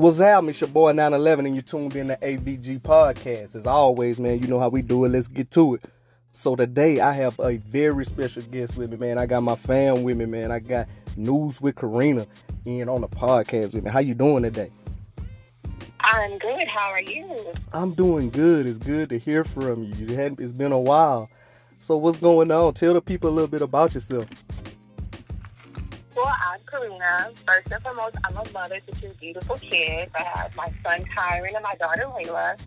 What's up? It's your boy 911 and you tuned in to AVG Podcast. As always, man, you know how we do it. Let's get to it. So today I have a very special guest with me, man. I got my fam with me, man. I got News with Karina in on the podcast with me. How you doing today? I'm good. How are you? I'm doing good. It's good to hear from you. You it's been a while. So what's going on? Tell the people a little bit about yourself. I'm Karina. First and foremost, I'm a mother to two beautiful kids. I have my son Tyron and my daughter Layla.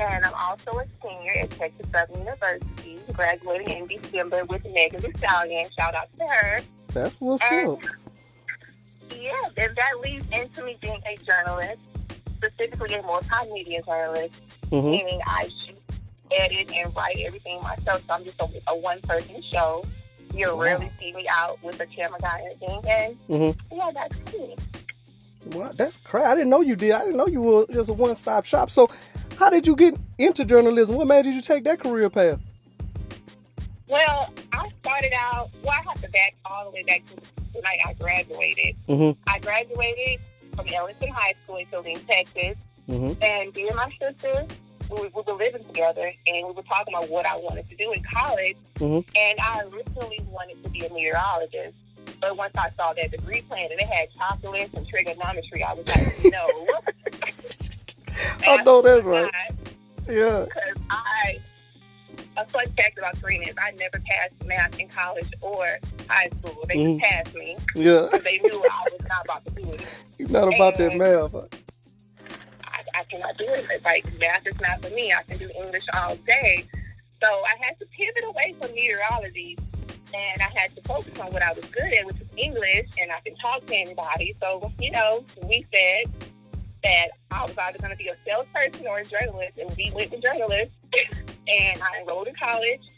And I'm also a senior at Texas Southern University, graduating in December with Megan Thee Stallion. Shout out to her. That's what's And- up. Yeah, and that leads into me being a journalist, specifically a multimedia journalist, hmm meaning I shoot, edit, and write everything myself. So I'm just a, a one-person show. You'll Wow. rarely see me out with a camera guy or anything. And hmm yeah, that's me. Well, that's crazy. I didn't know you did. I didn't know you were just a one-stop shop. So, how did you get into journalism? What made you take that career path? Well, I started out, well, I have to back all the way back to the night I graduated. Mm-hmm. I graduated from Ellison High School in Killeen, Texas. Mm-hmm. And me and my sister, we, we were living together and we were talking about what I wanted to do in college. Mhm. And I originally wanted to be a meteorologist. But once I saw that degree plan and it had calculus and trigonometry, I was like, no. I know that's right. Yeah. Because I, a fun fact about Karina is I never passed math in college or high school. They Mhm. just passed me Yeah. they knew I was not about to do it. You're not about that math. I, cannot do it. Like math is not for me. I can do English all day. So I had to pivot away from meteorology and I had to focus on what I was good at, which was English, and I can talk to anybody. So, you know, we said that I was either going to be a salesperson or a journalist, and we went to journalist. and I enrolled in college,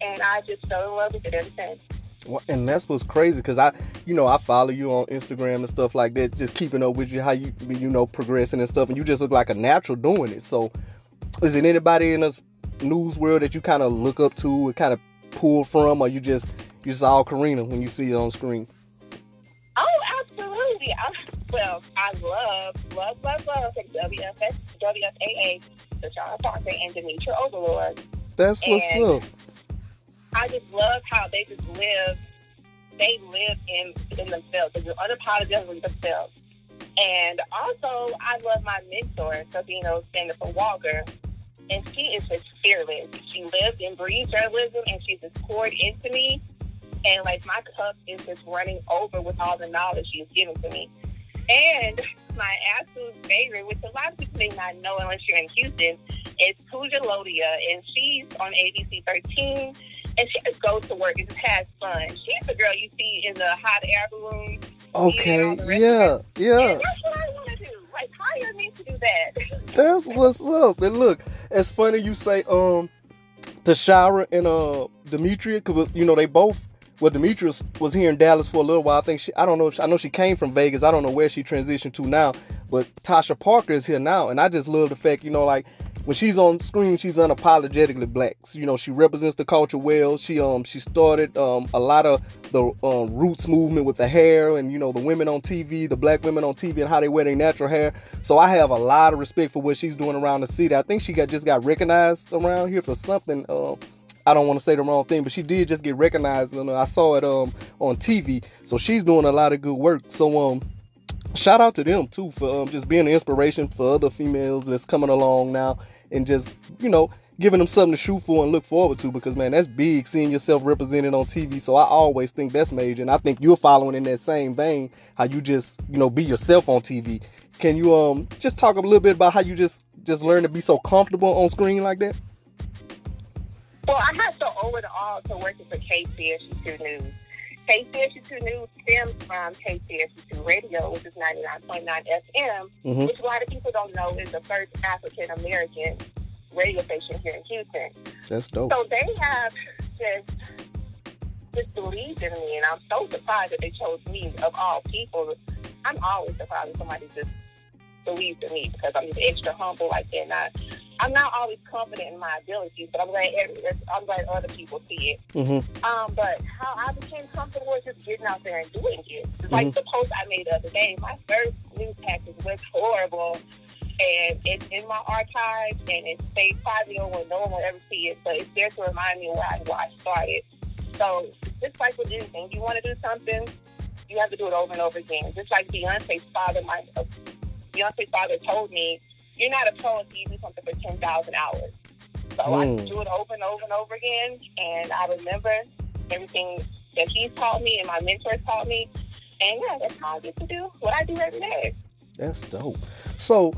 and I just fell in love with it ever since. Well, And that's what's crazy because I, you know, I follow you on Instagram and stuff like that, just keeping up with you, how you, you know, progressing and stuff, and you just look like a natural doing it. So, is it anybody in this news world that you kind of look up to and kind of pull from, or you just you just all Karina when you see it on screen? Oh, absolutely. I, well, I love, love, love, love WFS, WFAA, Deshaun Fonte, and Demetria Obilor. That's what's And- up. I just love how they just live. They live in in themselves. They're unapologetically themselves. And also, I love my mentor, Sabino Jennifer Walker. And she is just fearless. She lives and breathes journalism, and she's just poured into me. And like my cup is just running over with all the knowledge she's given to me. And my absolute favorite, which a lot of people may not know unless you're in Houston, is Pooja Lodhia, and she's on ABC 13 and she just goes to work and just has fun. She's the girl you see in the hot air balloon. Okay, all the rest yeah, yeah. And that's what I want to do. Like, hire me to do that. That's what's up. And look, it's funny you say um Tashara and uh Demetria, cause you know they both. Well, Demetria was here in Dallas for a little while. I think she. I don't know. If I know she came from Vegas. I don't know where she transitioned to now. But Tasha Parker is here now, and I just love the fact, you know, like when she's on screen, she's unapologetically black. You know, she represents the culture well. She um she started um a lot of the um, roots movement with the hair and you know the women on TV, the black women on TV, and how they wear their natural hair. So I have a lot of respect for what she's doing around the city. I think she got just got recognized around here for something. Um, I don't want to say the wrong thing, but she did just get recognized. And I saw it um on TV. So she's doing a lot of good work. So um shout out to them too for um, just being an inspiration for other females that's coming along now and just you know giving them something to shoot for and look forward to because man that's big seeing yourself represented on tv so i always think that's major. And i think you're following in that same vein how you just you know be yourself on tv can you um just talk a little bit about how you just just learn to be so comfortable on screen like that? Well, I owe it all to working for KTSU2 News. KTSU2 News stems from KTSU2 Radio, which is 99.9 FM, hmm which a lot of people don't know is the first African American radio station here in Houston. that's dope So they have just just believed in me, and I'm so surprised that they chose me of all people. I'm always surprised when somebody just believes in me because I'm just extra humble like that. And I, I'm not always confident in my abilities, but I'm glad every, I'm glad other people see it. Mm-hmm. Um, but how I became comfortable is just getting out there and doing it. Just Like the post I made the other day, my first news package was horrible, and it's in my archive, and it stays private where no one will ever see it. But it's there to remind me where I, where I started. So just like with anything, you want to do something, you have to do it over and over again. Just like Beyonce's father, my uh, Beyonce's father told me you're not a pro until you do something for 10,000 hours. So mm. I do it over and over and over again. And I remember everything that he's taught me and my mentors taught me. And yeah, that's how I get to do what I do every day. That's dope. So,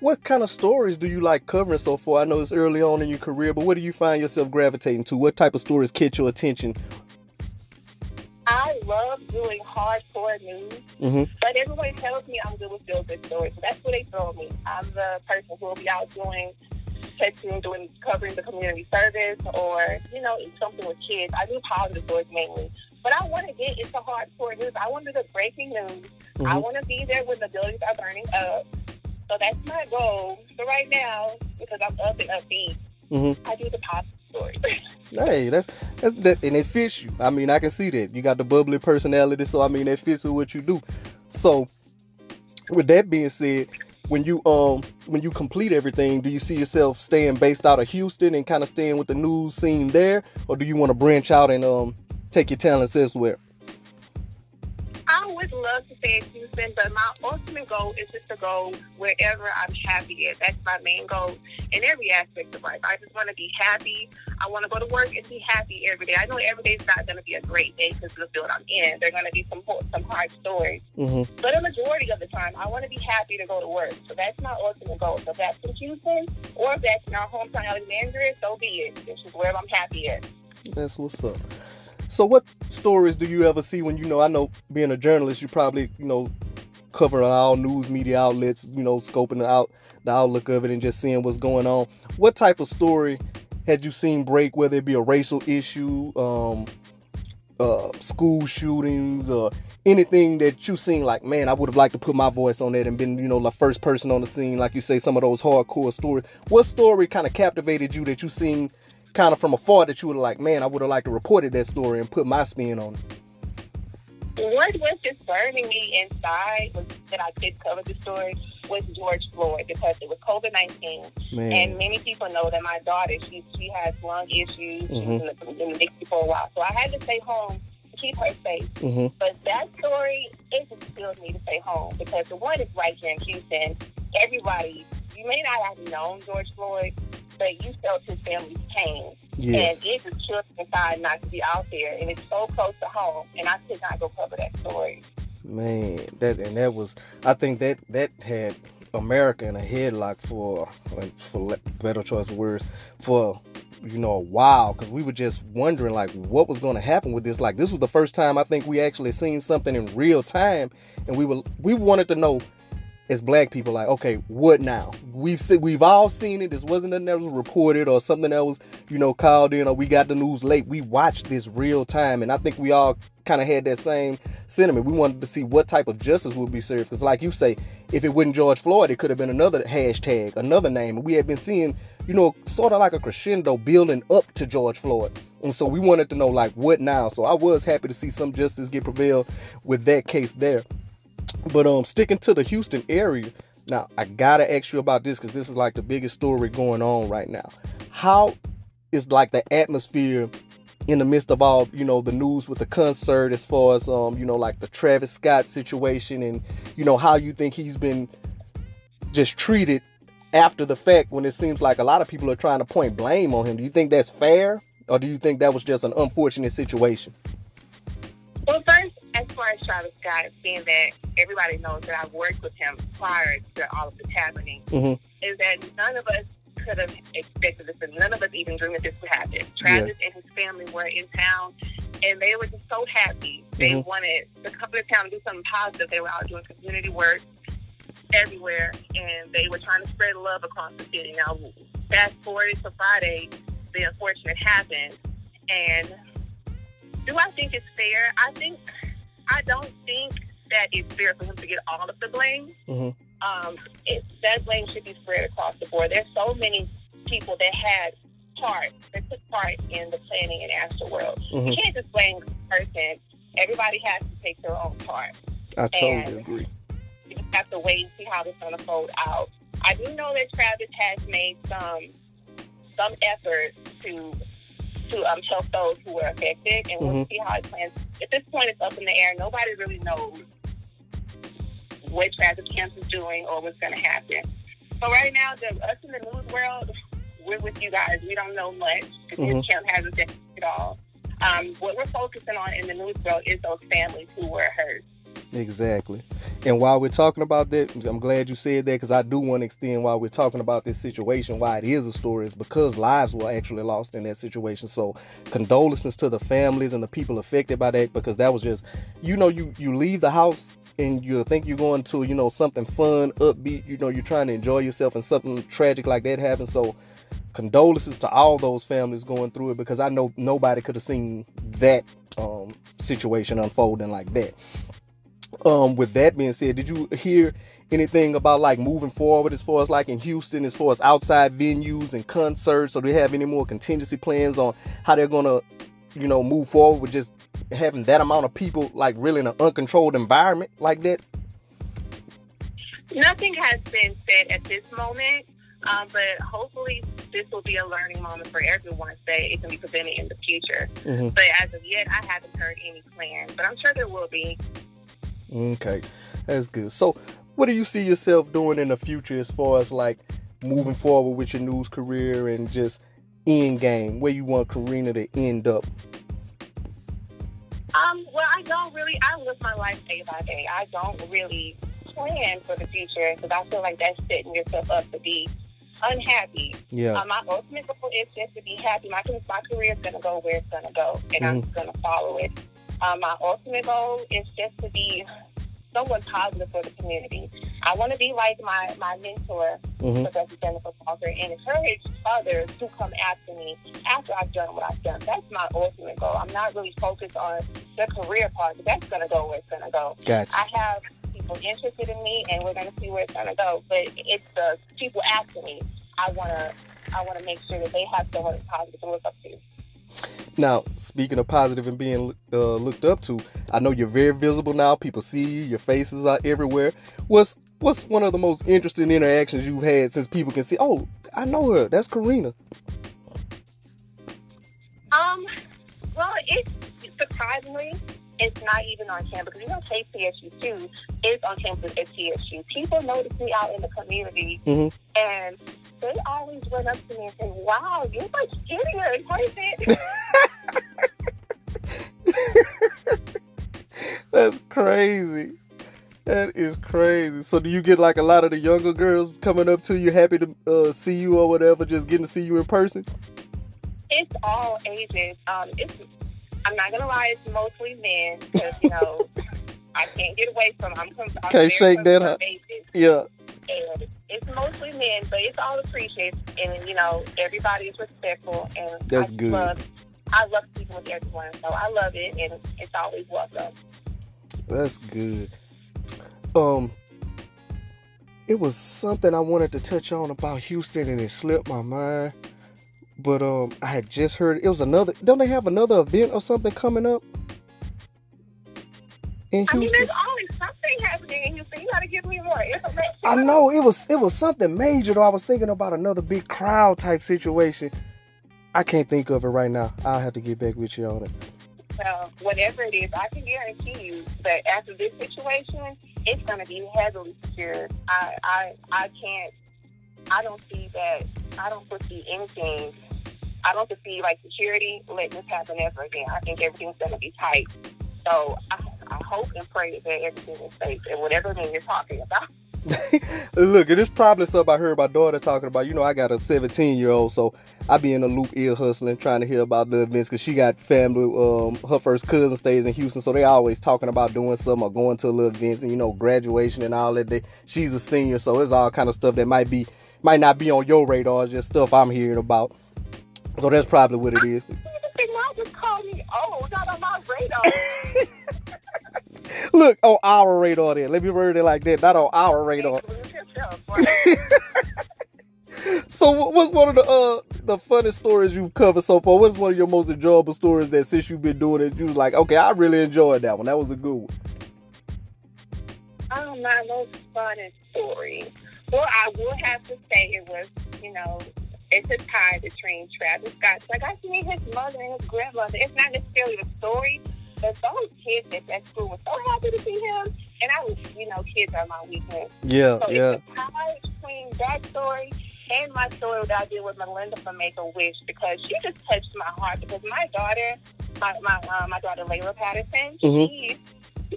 what kind of stories do you like covering so far? I know it's early on in your career, but what do you find yourself gravitating to? What type of stories catch your attention love doing hardcore news, mm-hmm. but everyone tells me I'm good with feel good stories. So that's what they throw me. I'm the person who will be out doing texting, doing covering the community service, or you know, something with kids. I do positive stories mainly, but I want to get into hardcore news. I want to do the breaking news. Mm-hmm. I want to be there when the buildings are burning up. So that's my goal. So right now, because I'm up and upbeat, mm-hmm. I do the positive story. hey, that's that's that, and it fits you. I mean, I can see that you got the bubbly personality, so I mean, that fits with what you do. So, with that being said, when you um when you complete everything, do you see yourself staying based out of Houston and kind of staying with the news scene there, or do you want to branch out and um take your talents elsewhere? Would love to stay in Houston, but my ultimate goal is just to go wherever I'm happy at. That's my main goal in every aspect of life. I just want to be happy. I want to go to work and be happy every day. I know every day is not going to be a great day because of the field I'm in. There are going to be some some hard stories, mm-hmm. but a majority of the time, I want to be happy to go to work. So that's my ultimate goal. So if that's in Houston or if that's in our hometown Alexandria, so be it. It's just wherever I'm happy at. That's what's up. So, what stories do you ever see when you know? I know being a journalist, you probably you know covering all news media outlets, you know, scoping out the outlook of it and just seeing what's going on. What type of story had you seen break, whether it be a racial issue, um, uh, school shootings, or anything that you seen like, man, I would have liked to put my voice on that and been, you know, the first person on the scene, like you say, some of those hardcore stories. What story kind of captivated you that you seen kind of from afar that you would have like, man, I would have liked to reported that story and put my spin on it? What was just burning me inside was that I could cover the story was George Floyd because it was COVID nineteen, and many people know that my daughter she she has lung issues. Mm-hmm. She's in the, in the NICU for a while, so I had to stay home to keep her safe. Mm-hmm. But that story it just kills me to stay home because the one is right here in Houston. Everybody, you may not have known George Floyd, but you felt his family's pain. Yes. And it just killed inside not to be out there. And it's so close to home. And I could not go cover that story. Man, that and that was I think that that had America in a headlock for for better choice of words for you know a while because we were just wondering like what was going to happen with this like this was the first time i think we actually seen something in real time and we were we wanted to know as black people like okay what now? We've seen we've all seen it. This wasn't nothing that was reported or something that was you know called in or we got the news late. We watched this real time and i think we all kind of had that same sentiment. We wanted to see what type of justice would be served because like you say if it wasn't george floyd it could have been another hashtag another name. We had been seeing you know sort of like a crescendo building up to george floyd. And so we wanted to know like what now? So i was happy to see some justice get prevailed with that case there but um, sticking to the Houston area, now I gotta ask you about this because this is like the biggest story going on right now. How is like the atmosphere in the midst of all you know the news with the concert as far as um you know like the Travis Scott situation and you know how you think he's been just treated after the fact when it seems like a lot of people are trying to point blame on him. Do you think that's fair or do you think that was just an unfortunate situation? Well, first, far as Travis Scott, being that everybody knows that I've worked with him prior to all of this happening, mm-hmm. is that none of us could have expected this, and none of us even dreamed that this would happen. Travis yeah. and his family were in town, and they were just so happy. They mm-hmm. wanted to come to town and do something positive. They were out doing community work everywhere, and they were trying to spread love across the city. Now, fast forward to Friday, the unfortunate happened, and do I think it's fair? I think I don't think that it's fair for him to get all of the blame. Mm-hmm. um, it, that blame should be spread across the board. There's so many people that had part, that took part in the planning in Astroworld. Mhm. You can't just blame the person. Everybody has to take their own part. I totally And- agree. You just have to wait and see how this is going to fold out. I do know that Travis has made some some effort to to um, help those who were affected, and we'll see how it plans. At this point, it's up in the air. Nobody really knows what Travis Kemp is doing or what's going to happen. So right now, the, us in the news world, we're with you guys. We don't know much because Mhm. Kemp hasn't it all. Um, what we're focusing on in the news world is those families who were hurt. Exactly. And while we're talking about that, I'm glad you said that because I do want to extend while we're talking about this situation, why it is a story is because lives were actually lost in that situation. So condolences to the families and the people affected by that because that was just, you know, you you leave the house and you think you're going to, you know, something fun, upbeat, you know, you're trying to enjoy yourself and something tragic like that happens. So condolences to all those families going through it because I know nobody could have seen that um, situation unfolding like that. Um, with that being said, did you hear anything about like moving forward as far as like in Houston, as far as outside venues and concerts? Or do they have any more contingency plans on how they're gonna, you know, move forward with just having that amount of people like really in an uncontrolled environment like that? Nothing has been said at this moment, um, but hopefully this will be a learning moment for everyone so that it can be prevented in the future. Mhm. But as of yet, I haven't heard any plans, but I'm sure there will be. Okay, that's good. So, what do you see yourself doing in the future as far as like moving forward with your news career and just end game? Where you want Karina to end up? Um, well, I don't really. I live my life day by day. I don't really plan for the future because I feel like that's setting yourself up to be unhappy. Yeah. Uh, my ultimate goal is just to be happy. My my career is going to go where it's going to go, and I'm going to follow it. Uh, my ultimate goal is just to be someone positive for the community. I want to be like my my mentor, hmm Professor Jennifer Walker, and encourage others to come after me after I've done what I've done. That's my ultimate goal. I'm not really focused on the career part, but that's going to go where it's going to go. Gotcha. I have people interested in me, and we're going to see where it's going to go. But it's the people after me. I want to. I want to make sure that they have someone positive to look up to. Now, speaking of positive and being uh, looked up to, I know you're very visible now. People see you. Your faces are everywhere. What's What's one of the most interesting interactions you've had since people can see? Oh, I know her. That's Karina. Um, well, it's surprisingly, it's not even on campus. You know, KTSU too is on campus at TSU. People notice me out in the community, Mhm. and they always run up to me and say, "Wow, you're much skinnier in person." That's crazy. That is crazy. So, do you get like a lot of the younger girls coming up to you, happy to uh, see you or whatever, just getting to see you in person? it's all ages. Um, it's I'm not gonna lie, it's mostly men because you know I can't get away from. I'm, Can't shake that, huh? pervasive. Yeah. And it's mostly men, but it's all appreciated, and you know everybody is respectful, and That's I good. Love, I love speaking with everyone, so I love it, and it's always welcome. That's good. Um, it was something I wanted to touch on about Houston, and it slipped my mind. But um, I had just heard it was another. Don't they have another event or something coming up in I mean, in Houston. You gotta give me more information. I know it was it was something major though. I was thinking about another big crowd type situation. I can't think of it right now. I'll have to get back with you on it. Well, whatever it is, I can guarantee you that after this situation, it's going to be heavily secured. I, I, I can't. I don't see that. I don't foresee anything. I don't foresee like security letting this happen ever again. I think everything's going to be tight. So I hope and pray that everything is safe and whatever it is you're talking about. Look, it is probably something I heard my daughter talking about. You know, I got a 17 year old, so I be in the loop ear hustling, trying to hear about the events because she got family. Um, her first cousin stays in Houston, so they always talking about doing something or going to little events and you know graduation and all that. They, she's a senior, so it's all kind of stuff that might be might not be on your radar, just stuff I'm hearing about. So that's probably what it is. They might just call me old, not on my radar. Look on our radar, then let me word it like that. Not on our radar. Inclusion love. Right? so what- what's one of the uh the funniest stories you've covered so far? What's one of your most enjoyable stories that since you've been doing it, you was like, okay, I really enjoyed that one. That was a good one. Oh, my most funny story. Well, I will have to say it was, you know, it's a tie between Travis Scott. So I got to meet his mother and his grandmother. It's not necessarily a story, but those kids at that school were so happy to see him. And I was, you know, kids are my weakness. Yeah, So yeah. it's a tie between that story and my story that I did with Melinda from Make a Wish because she just touched my heart. Because my daughter, my my, uh, my daughter Layla Patterson, Mhm. she,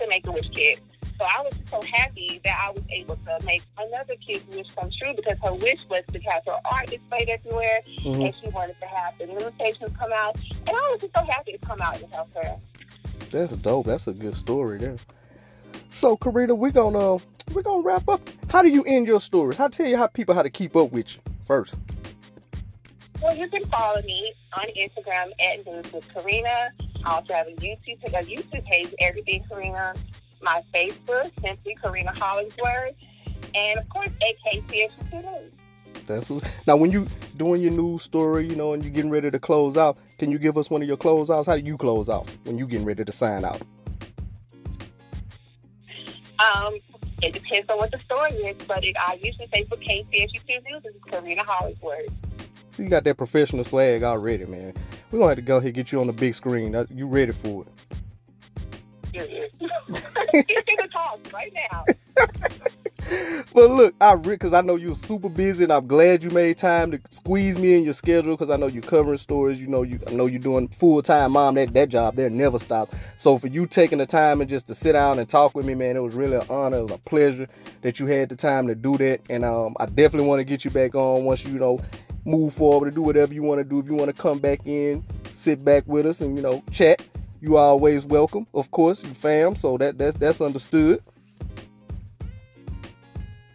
a Make a Wish kid. So I was so happy that I was able to make another kid's wish come true because her wish was to have her art displayed everywhere, Mhm. and she wanted to have the news stations come out. And I was just so happy to come out and help her. That's dope. That's a good story there. So Karina, we're gonna we're gonna wrap up. How do you end your stories? How tell you how people how to keep up with you first? Well, you can follow me on Instagram at News with Karina. I also have a YouTube a YouTube page, Everything Karina. My Facebook, simply Karina Hollingsworth, and of course, AKCS News. That's what, now when you doing your news story, you know, and you're getting ready to close out. Can you give us one of your close outs? How do you close out when you getting ready to sign out? Um, it depends on what the story is, but it, I usually say for KTSU News, this is Karina Hollingsworth. You got that professional swag already, man. We're gonna have to go ahead and get you on the big screen. You ready for it? It's in the talk right now. But look, I because I know you're super busy, and I'm glad you made time to squeeze me in your schedule. Because I know you're covering stories. You know, you I know you're doing full time mom. That that job there never stops. So for you taking the time and just to sit down and talk with me, man, it was really an honor. It was a pleasure that you had the time to do that. And um, I definitely want to get you back on once you know move forward to do whatever you want to do. If you want to come back in, sit back with us, and you know chat. You are always welcome, of course, you fam. So that that's that's understood.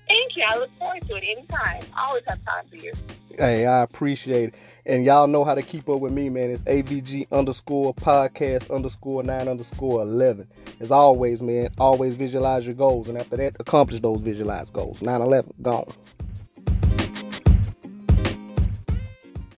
Thank you. I look forward to it anytime. I always have time for you. Hey, I appreciate it. And y'all know how to keep up with me, man. It's AVG underscore podcast underscore nine underscore 11. As always, man, always visualize your goals. And after that, accomplish those visualized goals. 9 11, gone.